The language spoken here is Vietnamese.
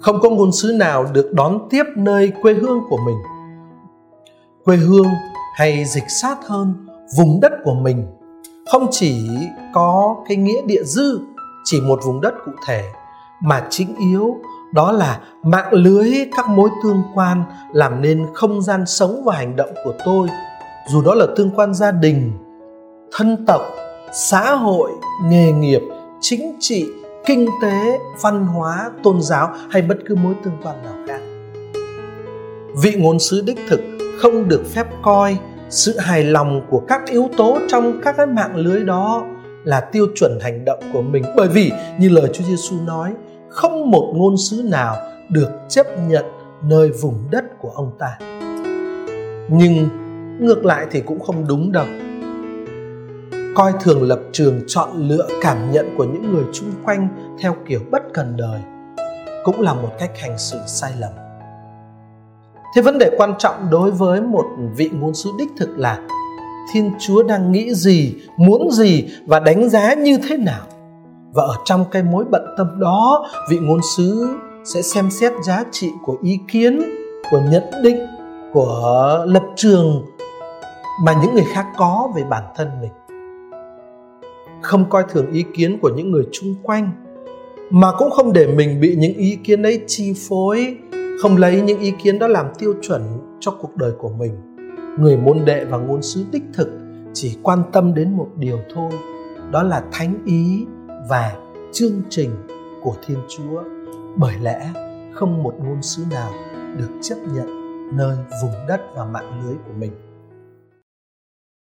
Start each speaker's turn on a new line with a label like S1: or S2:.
S1: không có ngôn sứ nào được đón tiếp nơi quê hương của mình. Quê hương hay dịch sát hơn, vùng đất của mình không chỉ có cái nghĩa địa dư, chỉ một vùng đất cụ thể, mà chính yếu đó là mạng lưới các mối tương quan làm nên không gian sống và hành động của tôi. Dù đó là tương quan gia đình, thân tộc, xã hội, nghề nghiệp, chính trị kinh tế, văn hóa, tôn giáo hay bất cứ mối tương quan nào khác. Vị ngôn sứ đích thực không được phép coi sự hài lòng của các yếu tố trong các cái mạng lưới đó là tiêu chuẩn hành động của mình. Bởi vì, như lời Chúa Giêsu nói, không một ngôn sứ nào được chấp nhận nơi vùng đất của ông ta. Nhưng ngược lại thì cũng không đúng đâu coi thường lập trường, chọn lựa cảm nhận của những người chung quanh theo kiểu bất cần đời cũng là một cách hành xử sai lầm. Thế vấn đề quan trọng đối với một vị ngôn sứ đích thực là thiên chúa đang nghĩ gì, muốn gì và đánh giá như thế nào? Và ở trong cái mối bận tâm đó, vị ngôn sứ sẽ xem xét giá trị của ý kiến, của nhận định, của lập trường mà những người khác có về bản thân mình không coi thường ý kiến của những người chung quanh, mà cũng không để mình bị những ý kiến ấy chi phối, không lấy những ý kiến đó làm tiêu chuẩn cho cuộc đời của mình. Người môn đệ và ngôn sứ đích thực chỉ quan tâm đến một điều thôi, đó là thánh ý và chương trình của thiên chúa. Bởi lẽ không một ngôn sứ nào được chấp nhận nơi vùng đất và mạng lưới của mình.